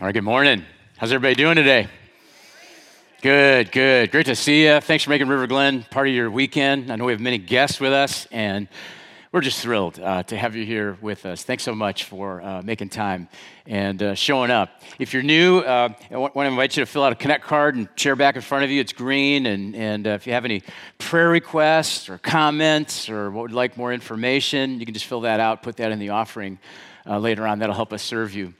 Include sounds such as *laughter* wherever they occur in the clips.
All right, good morning. How's everybody doing today? Good, good. Great to see you. Thanks for making River Glen part of your weekend. I know we have many guests with us, and we're just thrilled uh, to have you here with us. Thanks so much for uh, making time and uh, showing up. If you're new, uh, I want to invite you to fill out a Connect card and share back in front of you. It's green. And, and uh, if you have any prayer requests or comments or would like more information, you can just fill that out, put that in the offering uh, later on. That'll help us serve you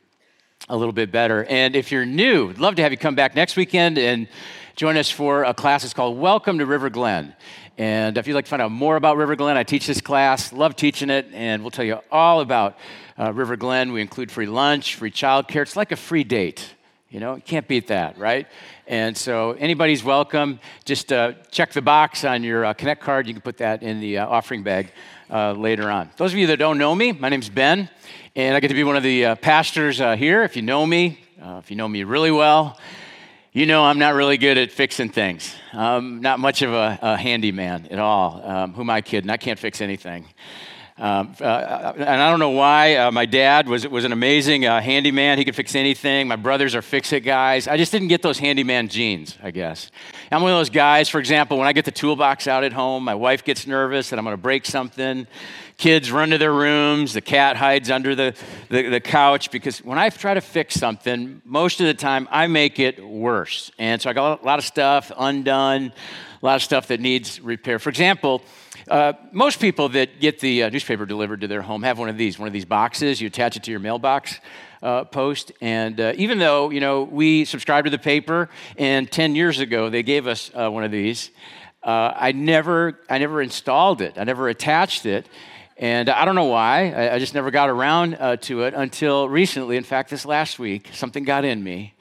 a little bit better. And if you're new, love to have you come back next weekend and join us for a class. It's called Welcome to River Glen. And if you'd like to find out more about River Glen, I teach this class, love teaching it, and we'll tell you all about uh, River Glen. We include free lunch, free childcare. It's like a free date. You know, you can't beat that, right? And so anybody's welcome. Just uh, check the box on your uh, Connect card. You can put that in the uh, offering bag uh, later on. Those of you that don't know me, my name's Ben. And I get to be one of the uh, pastors uh, here. If you know me, uh, if you know me really well, you know I'm not really good at fixing things. I'm not much of a, a handyman at all. Um, who am I kidding? I can't fix anything. Um, uh, and I don't know why. Uh, my dad was, was an amazing uh, handyman. He could fix anything. My brothers are fix it guys. I just didn't get those handyman genes, I guess. I'm one of those guys, for example, when I get the toolbox out at home, my wife gets nervous that I'm going to break something. Kids run to their rooms. The cat hides under the, the, the, couch because when I try to fix something, most of the time I make it worse. And so I got a lot of stuff undone, a lot of stuff that needs repair. For example, uh, most people that get the uh, newspaper delivered to their home have one of these, one of these boxes. You attach it to your mailbox uh, post. And uh, even though, you know, we subscribe to the paper, and 10 years ago they gave us uh, one of these, uh, I, never, I never installed it. I never attached it. And I don't know why. I, I just never got around uh, to it until recently. In fact, this last week, something got in me.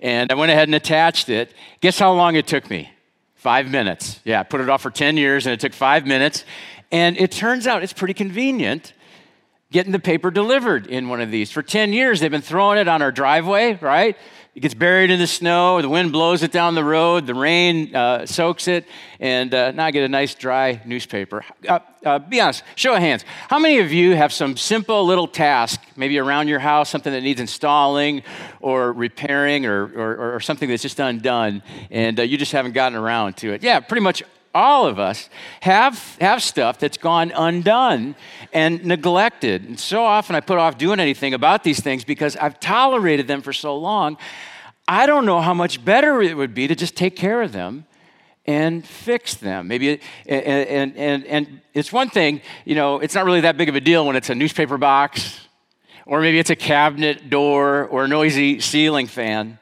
And I went ahead and attached it. Guess how long it took me? Five minutes. Yeah, I put it off for 10 years and it took five minutes. And it turns out it's pretty convenient getting the paper delivered in one of these. For 10 years, they've been throwing it on our driveway, right? It gets buried in the snow, the wind blows it down the road, the rain uh, soaks it, and uh, now I get a nice dry newspaper. Uh, uh, be honest, show of hands. How many of you have some simple little task, maybe around your house, something that needs installing or repairing or, or, or something that's just undone, and uh, you just haven't gotten around to it? Yeah, pretty much all of us have, have stuff that's gone undone and neglected. And so often I put off doing anything about these things because I've tolerated them for so long. I don't know how much better it would be to just take care of them and fix them. Maybe, and, and, and, and it's one thing, you know, it's not really that big of a deal when it's a newspaper box, or maybe it's a cabinet door or a noisy ceiling fan.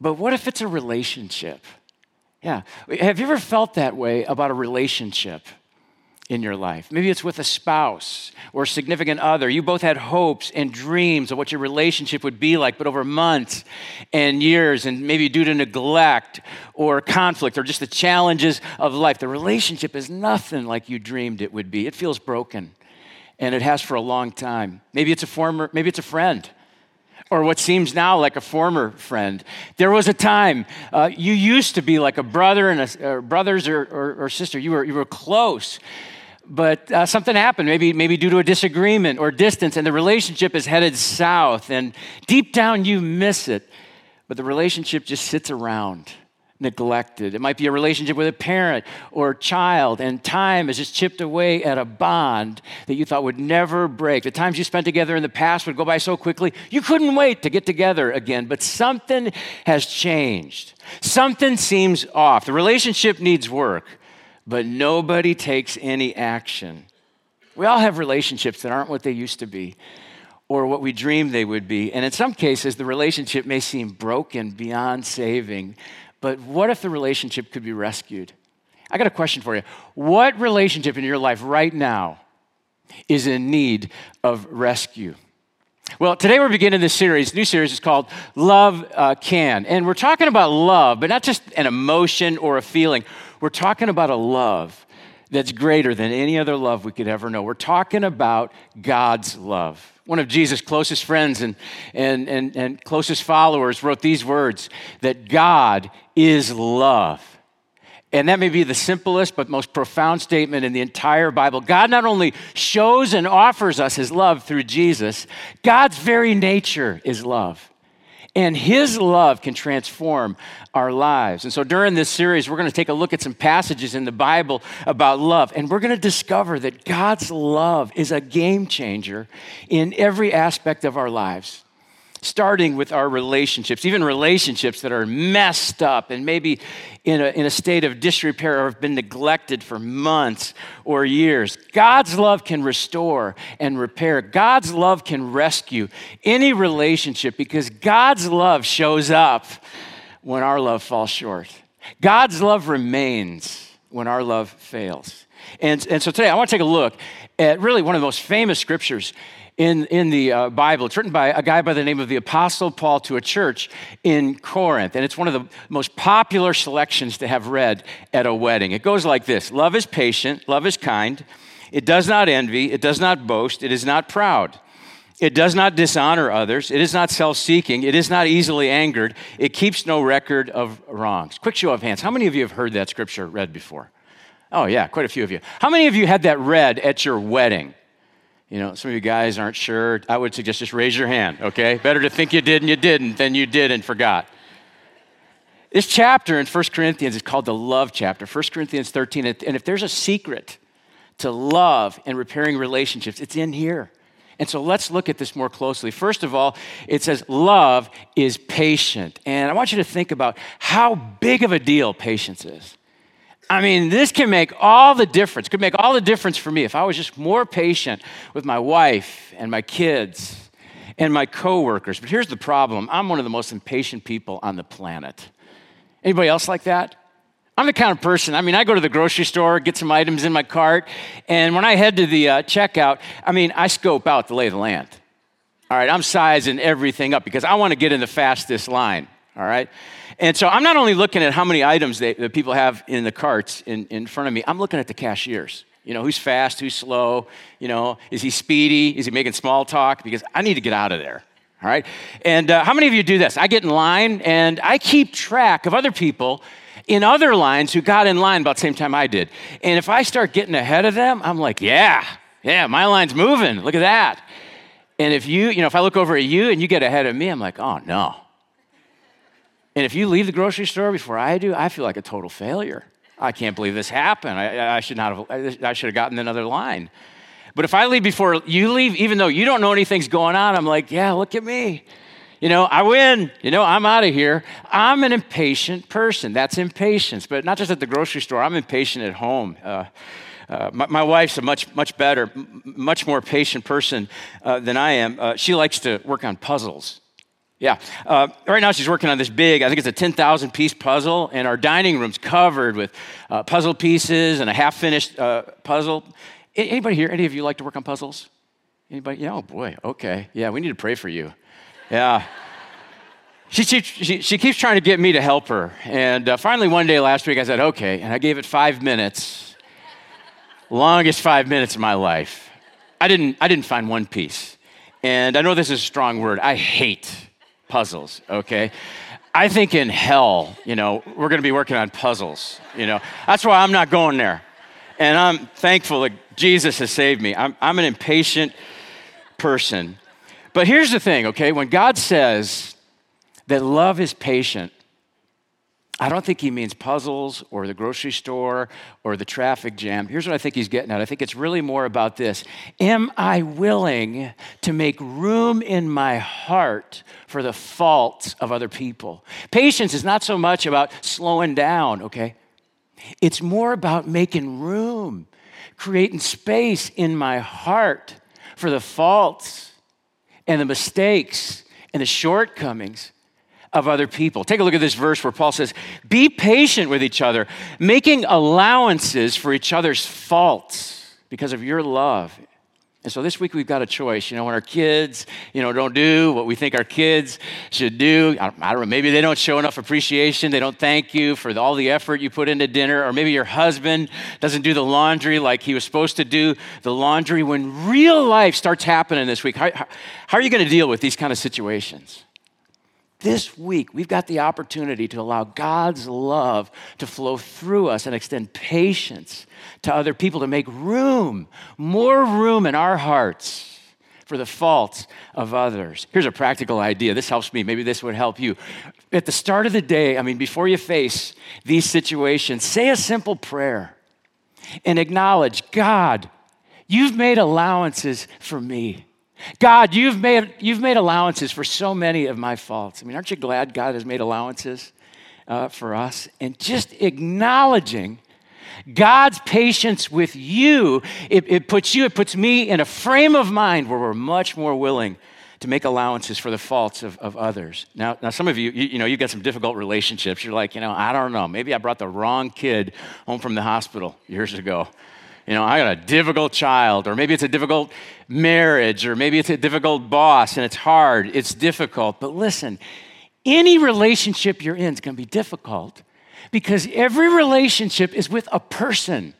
But what if it's a relationship? Yeah. Have you ever felt that way about a relationship in your life? Maybe it's with a spouse or a significant other. You both had hopes and dreams of what your relationship would be like, but over months and years, and maybe due to neglect or conflict or just the challenges of life, the relationship is nothing like you dreamed it would be. It feels broken. And it has for a long time. Maybe it's a former, maybe it's a friend or what seems now like a former friend. There was a time uh, you used to be like a brother and a, or brothers or, or, or, sister. You were, you were close, but uh, something happened, maybe, maybe due to a disagreement or distance, and the relationship is headed south. And deep down, you miss it, but the relationship just sits around neglected. It might be a relationship with a parent or a child, and time has just chipped away at a bond that you thought would never break. The times you spent together in the past would go by so quickly, you couldn't wait to get together again. But something has changed. Something seems off. The relationship needs work, but nobody takes any action. We all have relationships that aren't what they used to be or what we dreamed they would be. And in some cases, the relationship may seem broken beyond saving. But what if the relationship could be rescued? I got a question for you. What relationship in your life right now is in need of rescue? Well, today we're beginning this series. New series is called Love uh, Can. And we're talking about love, but not just an emotion or a feeling. We're talking about a love that's greater than any other love we could ever know. We're talking about God's love. One of Jesus' closest friends and, and, and, and closest followers wrote these words that God is love. And that may be the simplest but most profound statement in the entire Bible. God not only shows and offers us his love through Jesus, God's very nature is love. And His love can transform our lives. And so during this series, we're going to take a look at some passages in the Bible about love. And we're going to discover that God's love is a game changer in every aspect of our lives starting with our relationships, even relationships that are messed up and maybe in a, in a state of disrepair or have been neglected for months or years. God's love can restore and repair. God's love can rescue any relationship because God's love shows up when our love falls short. God's love remains when our love fails. And, and so today I want to take a look at really one of the most famous scriptures in, in the uh, Bible. It's written by a guy by the name of the Apostle Paul to a church in Corinth. And it's one of the most popular selections to have read at a wedding. It goes like this Love is patient, love is kind. It does not envy, it does not boast, it is not proud. It does not dishonor others. It is not self seeking. It is not easily angered. It keeps no record of wrongs. Quick show of hands. How many of you have heard that scripture read before? Oh, yeah, quite a few of you. How many of you had that read at your wedding? You know, some of you guys aren't sure. I would suggest just raise your hand, okay? Better to think you did and you didn't than you did and forgot. This chapter in 1 Corinthians is called the love chapter, 1 Corinthians 13. And if there's a secret to love and repairing relationships, it's in here. And so let's look at this more closely. First of all, it says love is patient. And I want you to think about how big of a deal patience is. I mean, this can make all the difference. Could make all the difference for me if I was just more patient with my wife and my kids and my coworkers. But here's the problem. I'm one of the most impatient people on the planet. Anybody else like that? I'm the kind of person, I mean, I go to the grocery store, get some items in my cart, and when I head to the uh, checkout, I mean, I scope out the lay of the land. All right, I'm sizing everything up because I want to get in the fastest line. All right? And so I'm not only looking at how many items they, that people have in the carts in, in front of me, I'm looking at the cashiers. You know, who's fast, who's slow, you know, is he speedy, is he making small talk? Because I need to get out of there. All right? And uh, how many of you do this? I get in line and I keep track of other people in other lines who got in line about the same time I did. And if I start getting ahead of them, I'm like, yeah, yeah, my line's moving. Look at that. And if you, you know, if I look over at you and you get ahead of me, I'm like, oh no, and if you leave the grocery store before I do, I feel like a total failure. I can't believe this happened. I, I should not have, I should have gotten another line. But if I leave before you leave, even though you don't know anything's going on, I'm like, yeah, look at me. You know, I win. You know, I'm out of here. I'm an impatient person. That's impatience. But not just at the grocery store, I'm impatient at home. Uh, uh, my, my, wife's a much, much better, much more patient person uh, than I am. Uh, she likes to work on puzzles. Yeah. Uh, right now, she's working on this big, I think it's a 10,000 piece puzzle, and our dining room's covered with uh, puzzle pieces and a half finished uh, puzzle. Anybody here, any of you like to work on puzzles? Anybody? Yeah, oh boy, okay. Yeah, we need to pray for you. Yeah. She, she, she, she keeps trying to get me to help her. And uh, finally, one day last week, I said, okay. And I gave it five minutes, longest five minutes of my life. I didn't, I didn't find one piece. And I know this is a strong word. I hate puzzles, okay? I think in hell, you know, we're going to be working on puzzles, you know. That's why I'm not going there. And I'm thankful that Jesus has saved me. I'm, I'm an impatient person. But here's the thing, okay? When God says that love is patient, I don't think he means puzzles or the grocery store or the traffic jam. Here's what I think he's getting at I think it's really more about this Am I willing to make room in my heart for the faults of other people? Patience is not so much about slowing down, okay? It's more about making room, creating space in my heart for the faults and the mistakes and the shortcomings of other people. Take a look at this verse where Paul says, Be patient with each other, making allowances for each other's faults because of your love. And so this week we've got a choice. You know, when our kids, you know, don't do what we think our kids should do, I don't, know, maybe they don't show enough appreciation. They don't thank you for all the effort you put into dinner. Or maybe your husband doesn't do the laundry like he was supposed to do the laundry. When real life starts happening this week, how, how, how are you going to deal with these kind of situations? This week, we've got the opportunity to allow God's love to flow through us and extend patience to other people, to make room, more room in our hearts for the faults of others. Here's a practical idea. This helps me. Maybe this would help you. At the start of the day, I mean, before you face these situations, say a simple prayer and acknowledge God, you've made allowances for me. God, you've made, you've made allowances for so many of my faults. I mean, aren't you glad God has made allowances uh, for us? And just acknowledging God's patience with you, it, it puts you, it puts me in a frame of mind where we're much more willing to make allowances for the faults of, of others. Now, now, some of you, you, you know, you've got some difficult relationships. You're like, you know, I don't know. Maybe I brought the wrong kid home from the hospital years ago. You know, I got a difficult child, or maybe it's a difficult marriage, or maybe it's a difficult boss and it's hard, it's difficult. But listen, any relationship you're in is going to be difficult because every relationship is with a person.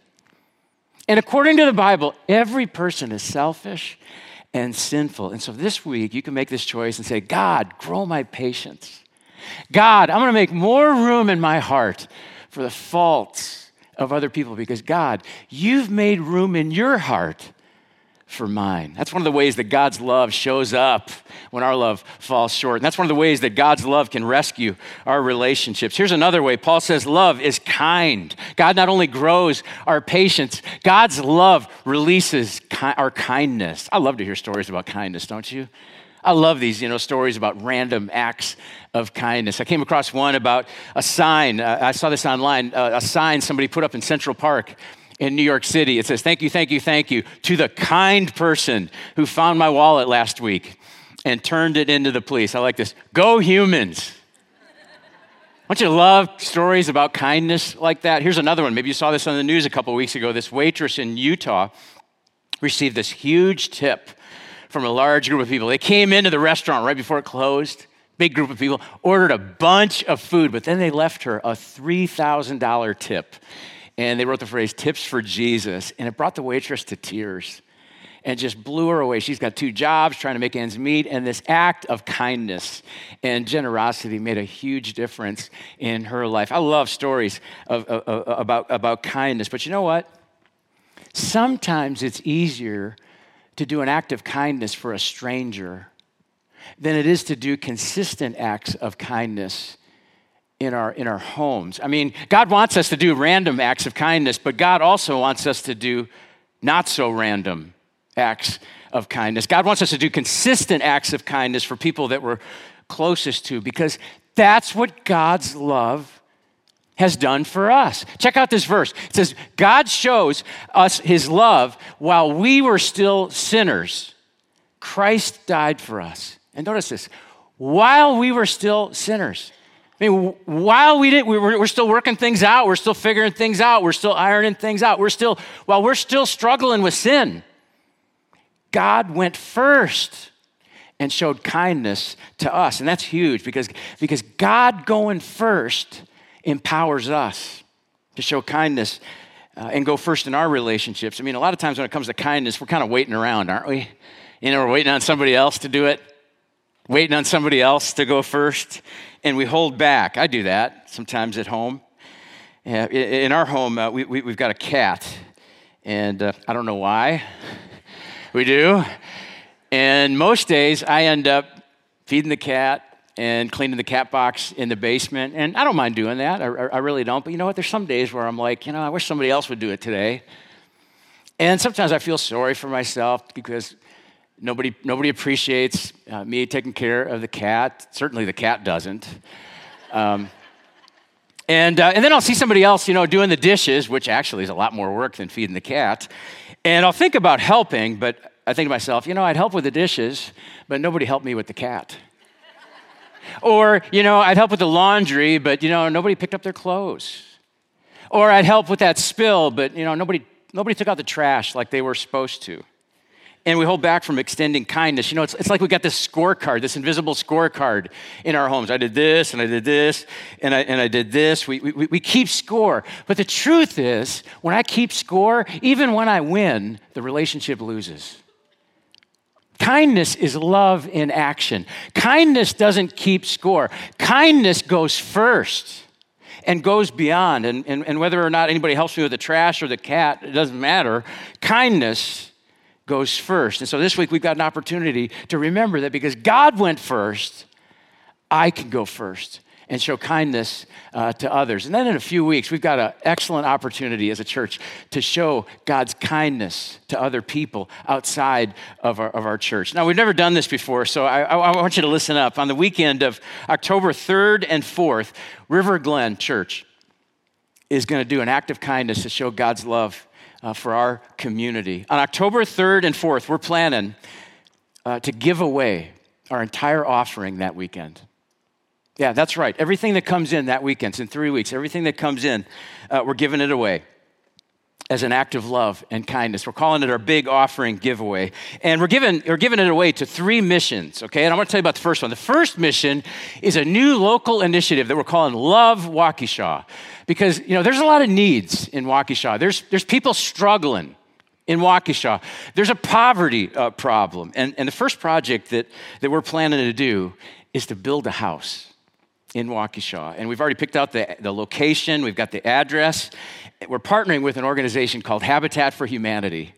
And according to the Bible, every person is selfish and sinful. And so this week, you can make this choice and say, God, grow my patience. God, I'm going to make more room in my heart for the faults of other people because, God, you've made room in your heart for mine. That's one of the ways that God's love shows up when our love falls short. And that's one of the ways that God's love can rescue our relationships. Here's another way Paul says love is kind. God not only grows our patience, God's love releases ki- our kindness. I love to hear stories about kindness, don't you? I love these, you know, stories about random acts of kindness. I came across one about a sign. Uh, I saw this online. Uh, a sign somebody put up in Central Park in New York City. It says, Thank you, thank you, thank you to the kind person who found my wallet last week and turned it into the police. I like this. Go humans. Don't you love stories about kindness like that? Here's another one. Maybe you saw this on the news a couple weeks ago. This waitress in Utah received this huge tip from a large group of people. They came into the restaurant right before it closed, big group of people, ordered a bunch of food, but then they left her a $3,000 tip and they wrote the phrase tips for Jesus, and it brought the waitress to tears and just blew her away. She's got two jobs, trying to make ends meet, and this act of kindness and generosity made a huge difference in her life. I love stories of, of, of, about, about kindness, but you know what? Sometimes it's easier to do an act of kindness for a stranger than it is to do consistent acts of kindness in our in our homes. I mean, God wants us to do random acts of kindness, but God also wants us to do not so random acts of kindness. God wants us to do consistent acts of kindness for people that we're closest to because that's what God's love has done for us. Check out this verse. It says, God shows us his love while we were still sinners. Christ died for us. And notice this while we were still sinners. I mean, while we did, we were, we're still working things out, we're still figuring things out, we're still ironing things out, we're still, while we're still struggling with sin, God went first and showed kindness to us. And that's huge because, because God going first empowers us to show kindness uh, and go first in our relationships. I mean, a lot of times when it comes to kindness, we're kind of waiting around, aren't we? You know, we're waiting on somebody else to do it, waiting on somebody else to go first and we hold back. I do that sometimes at home. In our home, uh, we, we, have got a cat, and uh, I don't know why. *laughs* we do. And most days, I end up feeding the cat and cleaning the cat box in the basement. And I don't mind doing that. I, I really don't. But you know what? There's some days where I'm like, you know, I wish somebody else would do it today. And sometimes I feel sorry for myself because Nobody, nobody appreciates uh, me taking care of the cat. Certainly the cat doesn't. Um, and, uh, and then I'll see somebody else, you know, doing the dishes, which actually is a lot more work than feeding the cat. And I'll think about helping, but I think to myself, you know, I'd help with the dishes, but nobody helped me with the cat. Or, you know, I'd help with the laundry, but, you know, nobody picked up their clothes. Or I'd help with that spill, but, you know, nobody, nobody took out the trash like they were supposed to and we hold back from extending kindness. You know, it's, it's like we got this scorecard, this invisible scorecard in our homes. I did this, and I did this, and I, and I did this. We, we, we keep score. But the truth is, when I keep score, even when I win, the relationship loses. Kindness is love in action. Kindness doesn't keep score, kindness goes first and goes beyond. And, and, and whether or not anybody helps me with the trash or the cat, it doesn't matter. Kindness goes first. And so this week we've got an opportunity to remember that because God went first, I can go first and show kindness uh, to others. And then in a few weeks, we've got an excellent opportunity as a church to show God's kindness to other people outside of our, of our church. Now, we've never done this before, so I, I want you to listen up. On the weekend of October 3rd and 4th, River Glen Church is going to do an act of kindness to show God's love uh, for our community. On October 3rd and 4th, we're planning uh, to give away our entire offering that weekend. Yeah, that's right. Everything that comes in that weekend, it's in three weeks, everything that comes in, uh, we're giving it away as an act of love and kindness. We're calling it our big offering giveaway. And we're giving, we're giving it away to three missions, okay? And I want to tell you about the first one. The first mission is a new local initiative that we're calling Love Waukesha. Because, you know, there's a lot of needs in Waukesha. There's, there's people struggling in Waukesha. There's a poverty uh, problem. And, and the first project that, that we're planning to do is to build a house in Waukesha. And we've already picked out the, the location, we've got the address. We're partnering with an organization called Habitat for Humanity.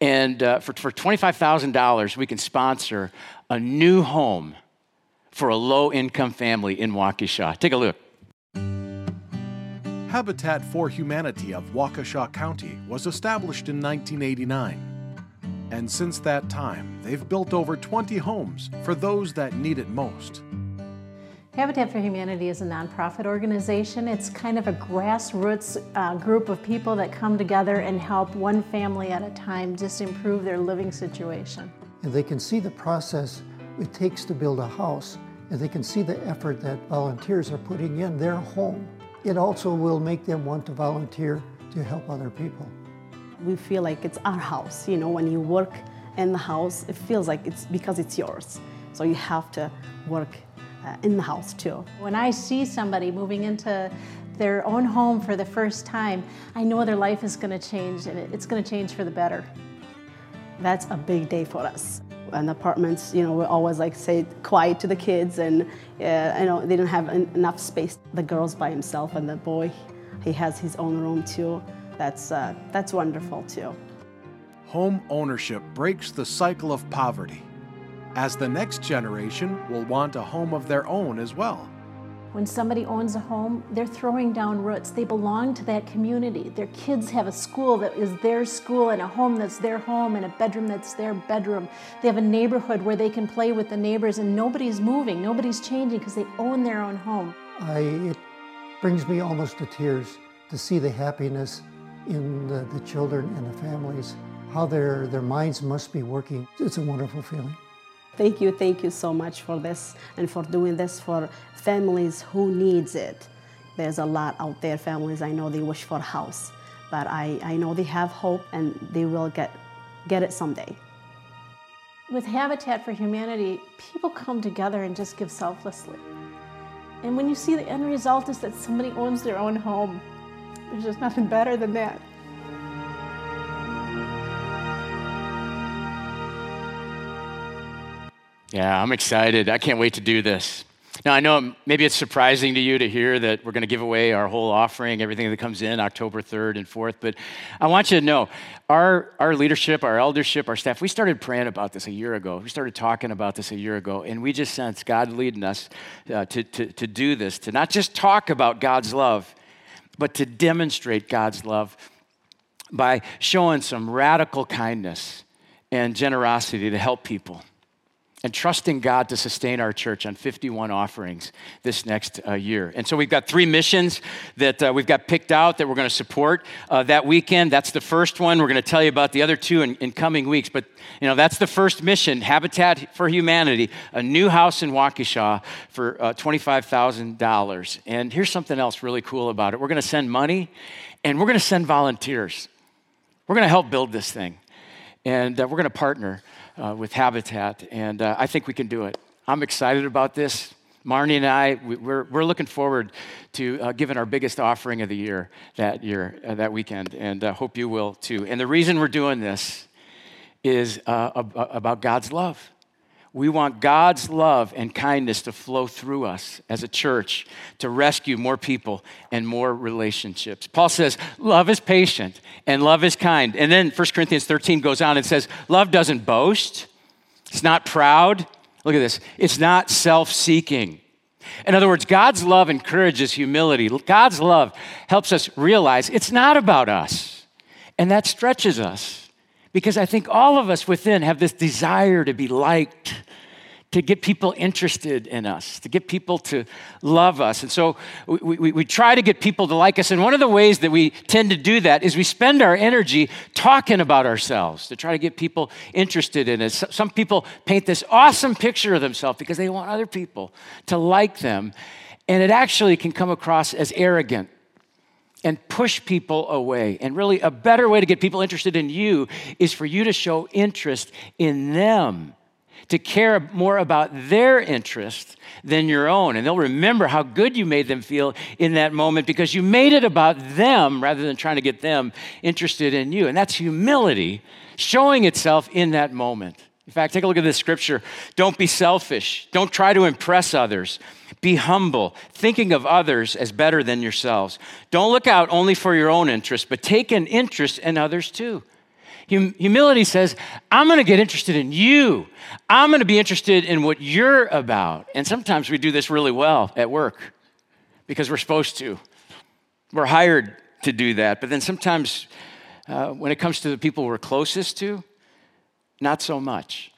And uh, for, for $25,000, we can sponsor a new home for a low income family in Waukesha. Take a look. Habitat for Humanity of Waukesha County was established in 1989. And since that time, they've built over 20 homes for those that need it most. Habitat for Humanity is a nonprofit organization. It's kind of a grassroots uh, group of people that come together and help one family at a time just improve their living situation. And they can see the process it takes to build a house, and they can see the effort that volunteers are putting in their home. It also will make them want to volunteer to help other people. We feel like it's our house. You know, when you work in the house, it feels like it's because it's yours. So you have to work uh, in the house too. When I see somebody moving into their own home for the first time, I know their life is going to change and it's going to change for the better. That's a big day for us. And apartments, you know, we always like say quiet to the kids, and uh, you know they didn't have enough space. The girl's by himself, and the boy, he has his own room too. That's uh, that's wonderful too. Home ownership breaks the cycle of poverty as the next generation will want a home of their own as well. When somebody owns a home, they're throwing down roots. They belong to that community. Their kids have a school that is their school, and a home that's their home, and a bedroom that's their bedroom. They have a neighborhood where they can play with the neighbors, and nobody's moving, nobody's changing because they own their own home. I, it brings me almost to tears to see the happiness in the, the children and the families, how their, their minds must be working. It's a wonderful feeling. Thank you, thank you so much for this and for doing this for families who needs it. There's a lot out there, families I know they wish for a house, but I, I know they have hope and they will get, get it someday. With Habitat for Humanity, people come together and just give selflessly. And when you see the end result is that somebody owns their own home, there's just nothing better than that. Yeah, I'm excited. I can't wait to do this. Now, I know maybe it's surprising to you to hear that we're going to give away our whole offering, everything that comes in October 3rd and 4th, but I want you to know our, our leadership, our eldership, our staff, we started praying about this a year ago. We started talking about this a year ago, and we just sense God leading us uh, to, to, to do this, to not just talk about God's love, but to demonstrate God's love by showing some radical kindness and generosity to help people and trusting God to sustain our church on 51 offerings this next uh, year. And so we've got three missions that uh, we've got picked out that we're going to support uh, that weekend. That's the first one. We're going to tell you about the other two in, in, coming weeks. But, you know, that's the first mission Habitat for Humanity, a new house in Waukesha for uh, $25,000. And here's something else really cool about it we're going to send money and we're going to send volunteers. We're going to help build this thing. And uh, we're going to partner uh, with Habitat, and uh, I think we can do it. I'm excited about this. Marnie and I, we're, we're looking forward to uh, giving our biggest offering of the year that year, uh, that weekend, and uh, hope you will too. And the reason we're doing this is uh, about God's love. We want God's love and kindness to flow through us as a church to rescue more people and more relationships. Paul says, Love is patient and love is kind. And then 1 Corinthians 13 goes on and says, Love doesn't boast, it's not proud. Look at this, it's not self seeking. In other words, God's love encourages humility. God's love helps us realize it's not about us. And that stretches us. Because I think all of us within have this desire to be liked, to get people interested in us, to get people to love us. And so we, we, we, try to get people to like us. And one of the ways that we tend to do that is we spend our energy talking about ourselves to try to get people interested in us. Some people paint this awesome picture of themselves because they want other people to like them. And it actually can come across as arrogant and push people away. And really, a better way to get people interested in you is for you to show interest in them, to care more about their interest than your own. And they'll remember how good you made them feel in that moment because you made it about them rather than trying to get them interested in you. And that's humility showing itself in that moment. In fact, take a look at this scripture. Don't be selfish. Don't try to impress others. Be humble, thinking of others as better than yourselves. Don't look out only for your own interest, but take an interest in others too. Hum- humility says, I'm going to get interested in you. I'm going to be interested in what you're about. And sometimes we do this really well at work because we're supposed to. We're hired to do that. But then sometimes uh, when it comes to the people we're closest to, not so much.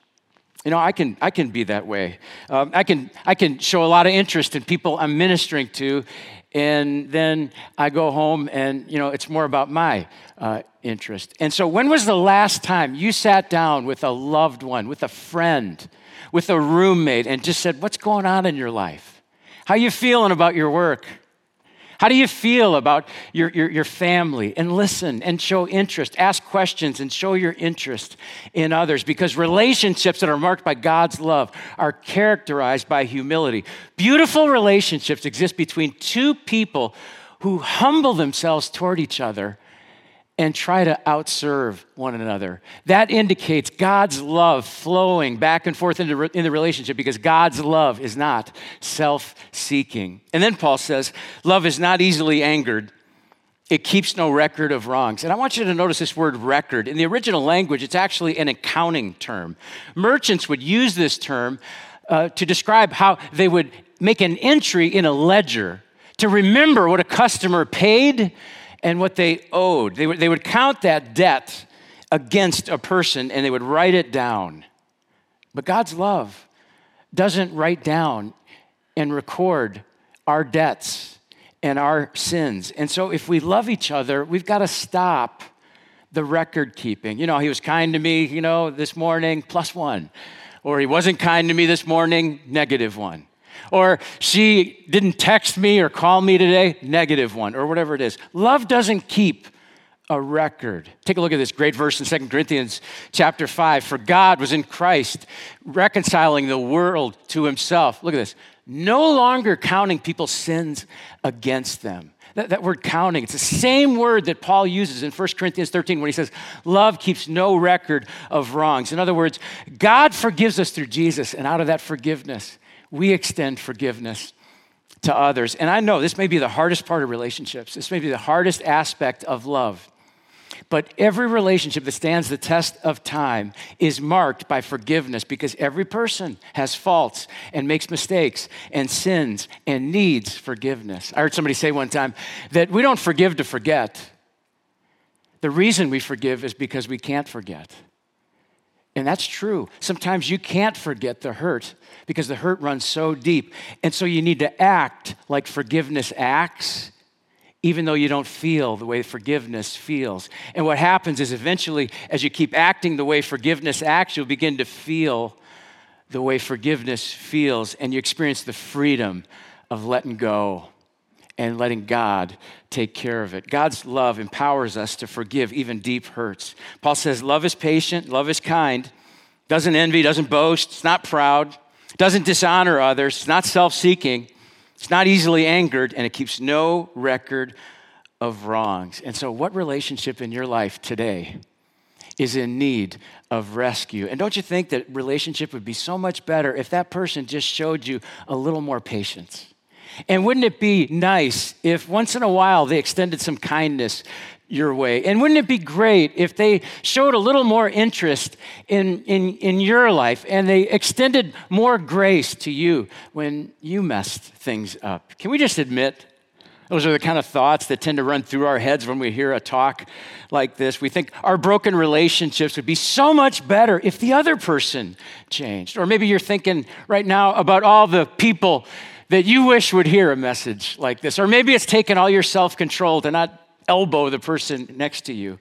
You know, I can, I can be that way. Um, I, can, I can show a lot of interest in people I'm ministering to, and then I go home and, you know, it's more about my uh, interest. And so, when was the last time you sat down with a loved one, with a friend, with a roommate, and just said, What's going on in your life? How you feeling about your work? How do you feel about your, your, your, family? And listen and show interest. Ask questions and show your interest in others because relationships that are marked by God's love are characterized by humility. Beautiful relationships exist between two people who humble themselves toward each other and try to outserve one another. That indicates God's love flowing back and forth in the, relationship because God's love is not self seeking. And then Paul says, Love is not easily angered. It keeps no record of wrongs. And I want you to notice this word record. In the original language, it's actually an accounting term. Merchants would use this term uh, to describe how they would make an entry in a ledger to remember what a customer paid and what they owed. They would, they would count that debt against a person and they would write it down. But God's love doesn't write down and record our debts and our sins. And so if we love each other, we've got to stop the record keeping. You know, he was kind to me, you know, this morning, plus one. Or he wasn't kind to me this morning, negative one. Or she didn't text me or call me today, negative one, or whatever it is. Love doesn't keep a record. Take a look at this great verse in 2 Corinthians chapter 5. For God was in Christ reconciling the world to himself. Look at this. No longer counting people's sins against them. That, that, word counting, it's the same word that Paul uses in 1 Corinthians 13 when he says, Love keeps no record of wrongs. In other words, God forgives us through Jesus, and out of that forgiveness, we extend forgiveness to others. And I know this may be the hardest part of relationships, this may be the hardest aspect of love. But every relationship that stands the test of time is marked by forgiveness because every person has faults and makes mistakes and sins and needs forgiveness. I heard somebody say one time that we don't forgive to forget. The reason we forgive is because we can't forget. And that's true. Sometimes you can't forget the hurt because the hurt runs so deep. And so you need to act like forgiveness acts, even though you don't feel the way forgiveness feels. And what happens is eventually, as you keep acting the way forgiveness acts, you'll begin to feel the way forgiveness feels, and you experience the freedom of letting go and letting God take care of it. God's love empowers us to forgive even deep hurts. Paul says, Love is patient, love is kind, doesn't envy, doesn't boast, it's not proud, doesn't dishonor others, it's not self seeking, it's not easily angered, and it keeps no record of wrongs. And so, what relationship in your life today is in need of rescue. And don't you think that relationship would be so much better if that person just showed you a little more patience? And wouldn't it be nice if once in a while they extended some kindness your way? And wouldn't it be great if they showed a little more interest in, in, in your life and they extended more grace to you when you messed things up? Can we just admit those are the kind of thoughts that tend to run through our heads when we hear a talk like this. We think our broken relationships would be so much better if the other person changed. Or maybe you're thinking right now about all the people that you wish would hear a message like this. Or maybe it's taken all your self control to not elbow the person next to you.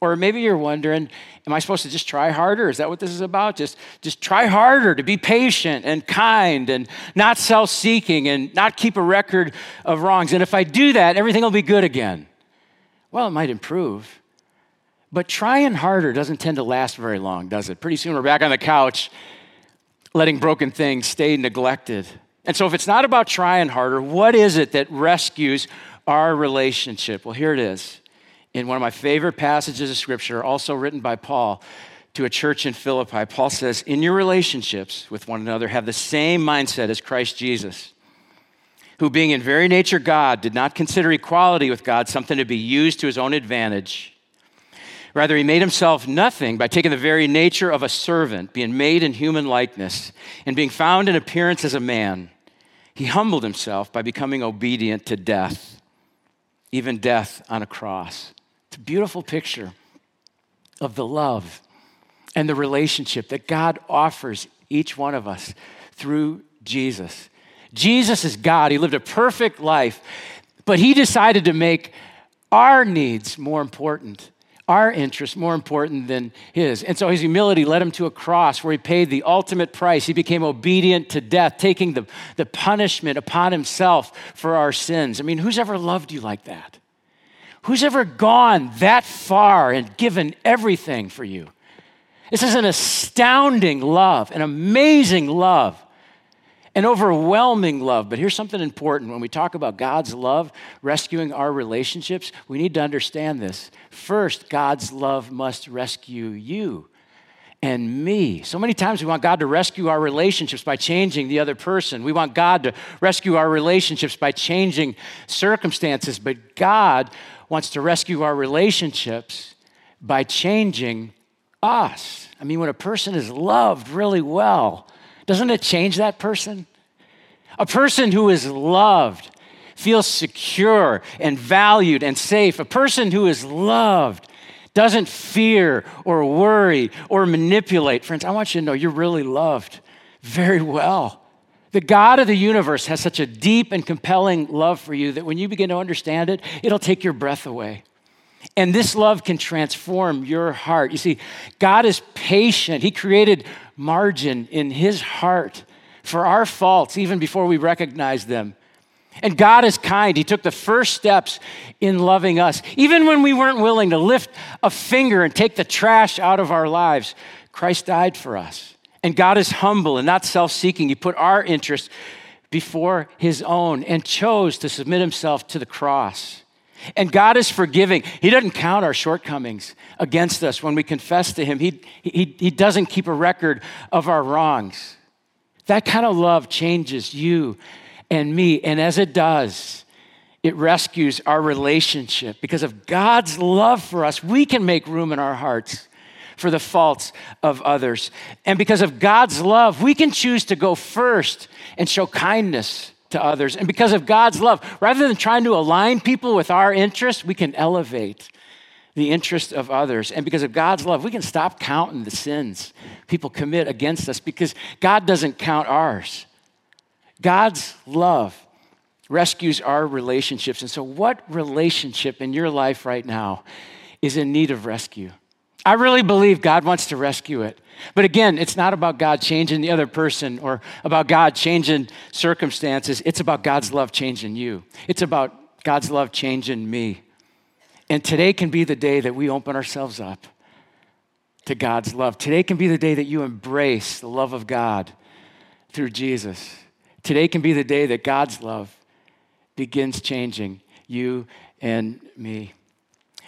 Or maybe you're wondering, am I supposed to just try harder? Is that what this is about? Just, just try harder to be patient and kind and not self seeking and not keep a record of wrongs. And if I do that, everything will be good again. Well, it might improve. But trying harder doesn't tend to last very long, does it? Pretty soon we're back on the couch, letting broken things stay neglected. And so, if it's not about trying harder, what is it that rescues our relationship? Well, here it is in one of my favorite passages of scripture, also written by Paul to a church in Philippi. Paul says, In your relationships with one another, have the same mindset as Christ Jesus, who, being in very nature God, did not consider equality with God something to be used to his own advantage. Rather, he made himself nothing by taking the very nature of a servant, being made in human likeness, and being found in appearance as a man. He humbled himself by becoming obedient to death, even death on a cross. It's a beautiful picture of the love and the relationship that God offers each one of us through Jesus. Jesus is God. He lived a perfect life, but he decided to make our needs more important, our interests more important than his. And so his humility led him to a cross where he paid the ultimate price. He became obedient to death, taking the, the punishment upon himself for our sins. I mean, who's ever loved you like that? Who's ever gone that far and given everything for you? This is an astounding love, an amazing love, an overwhelming love. But here's something important when we talk about God's love rescuing our relationships, we need to understand this. First, God's love must rescue you and me. So many times we want God to rescue our relationships by changing the other person. We want God to rescue our relationships by changing circumstances. But God wants to rescue our relationships by changing us. I mean, when a person is loved really well, doesn't it change that person? A person who is loved feels secure and valued and safe. A person who is loved doesn't fear or worry or manipulate. Friends, I want you to know you're really loved very well. The God of the universe has such a deep and compelling love for you that when you begin to understand it, it'll take your breath away. And this love can transform your heart. You see, God is patient. He created margin in His heart for our faults, even before we recognize them. And God is kind. He took the first steps in loving us. Even when we weren't willing to lift a finger and take the trash out of our lives, Christ died for us. And God is humble and not self seeking. He put our interests before his own and chose to submit himself to the cross. And God is forgiving. He doesn't count our shortcomings against us when we confess to Him. He, he, he doesn't keep a record of our wrongs. That kind of love changes you and me. And as it does, it rescues our relationship. Because of God's love for us, we can make room in our hearts for the faults of others. And because of God's love, we can choose to go first and show kindness to others. And because of God's love, rather than trying to align people with our interests, we can elevate the interest of others. And because of God's love, we can stop counting the sins people commit against us because God doesn't count ours. God's love rescues our relationships. And so, what relationship in your life right now is in need of rescue? I really believe God wants to rescue it. But again, it's not about God changing the other person or about God changing circumstances. It's about God's love changing you. It's about God's love changing me. And today can be the day that we open ourselves up to God's love. Today can be the day that you embrace the love of God through Jesus. Today can be the day that God's love begins changing you and me.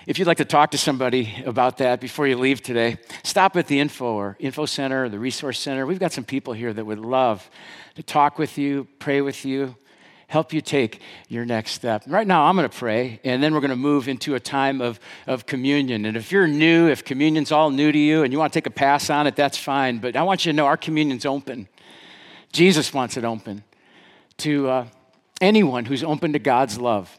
If you'd like to talk to somebody about that before you leave today, stop at the info or info center or the resource center. We've got some people here that would love to talk with you, pray with you, help you take your next step. Right now, I'm going to pray, and then we're going to move into a time of, of communion. And if you're new, if communion's all new to you and you want to take a pass on it, that's fine. But I want you to know our communion's open. Jesus wants it open to uh, anyone who's open to God's love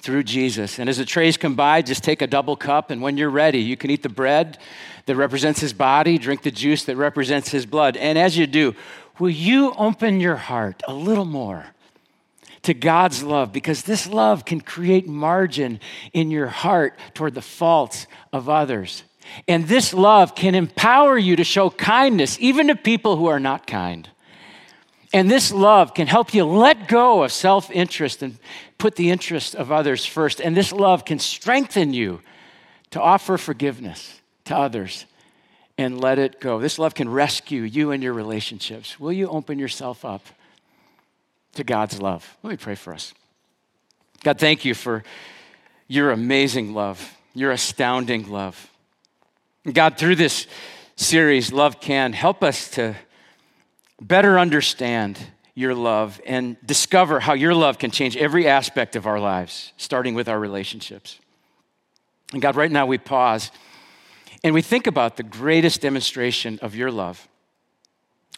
through Jesus. And as the trays come by, just take a double cup, and when you're ready, you can eat the bread that represents his body, drink the juice that represents his blood. And as you do, will you open your heart a little more to God's love? Because this love can create margin in your heart toward the faults of others. And this love can empower you to show kindness, even to people who are not kind. And this love can help you let go of self interest and put the interest of others first. And this love can strengthen you to offer forgiveness to others and let it go. This love can rescue you and your relationships. Will you open yourself up to God's love? Let me pray for us. God, thank you for your amazing love, your astounding love. God, through this series, Love Can, help us to better understand your love and discover how your love can change every aspect of our lives, starting with our relationships. And God, right now we pause and we think about the greatest demonstration of your love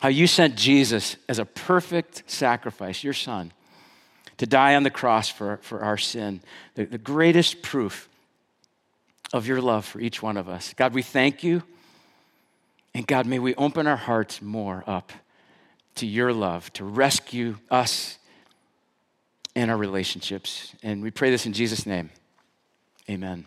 how you sent Jesus as a perfect sacrifice, your son, to die on the cross for, for our sin, the, the greatest proof of your love for each one of us. God, we thank you. And God, may we open our hearts more up to your love to rescue us and our relationships. And we pray this in Jesus' name. Amen.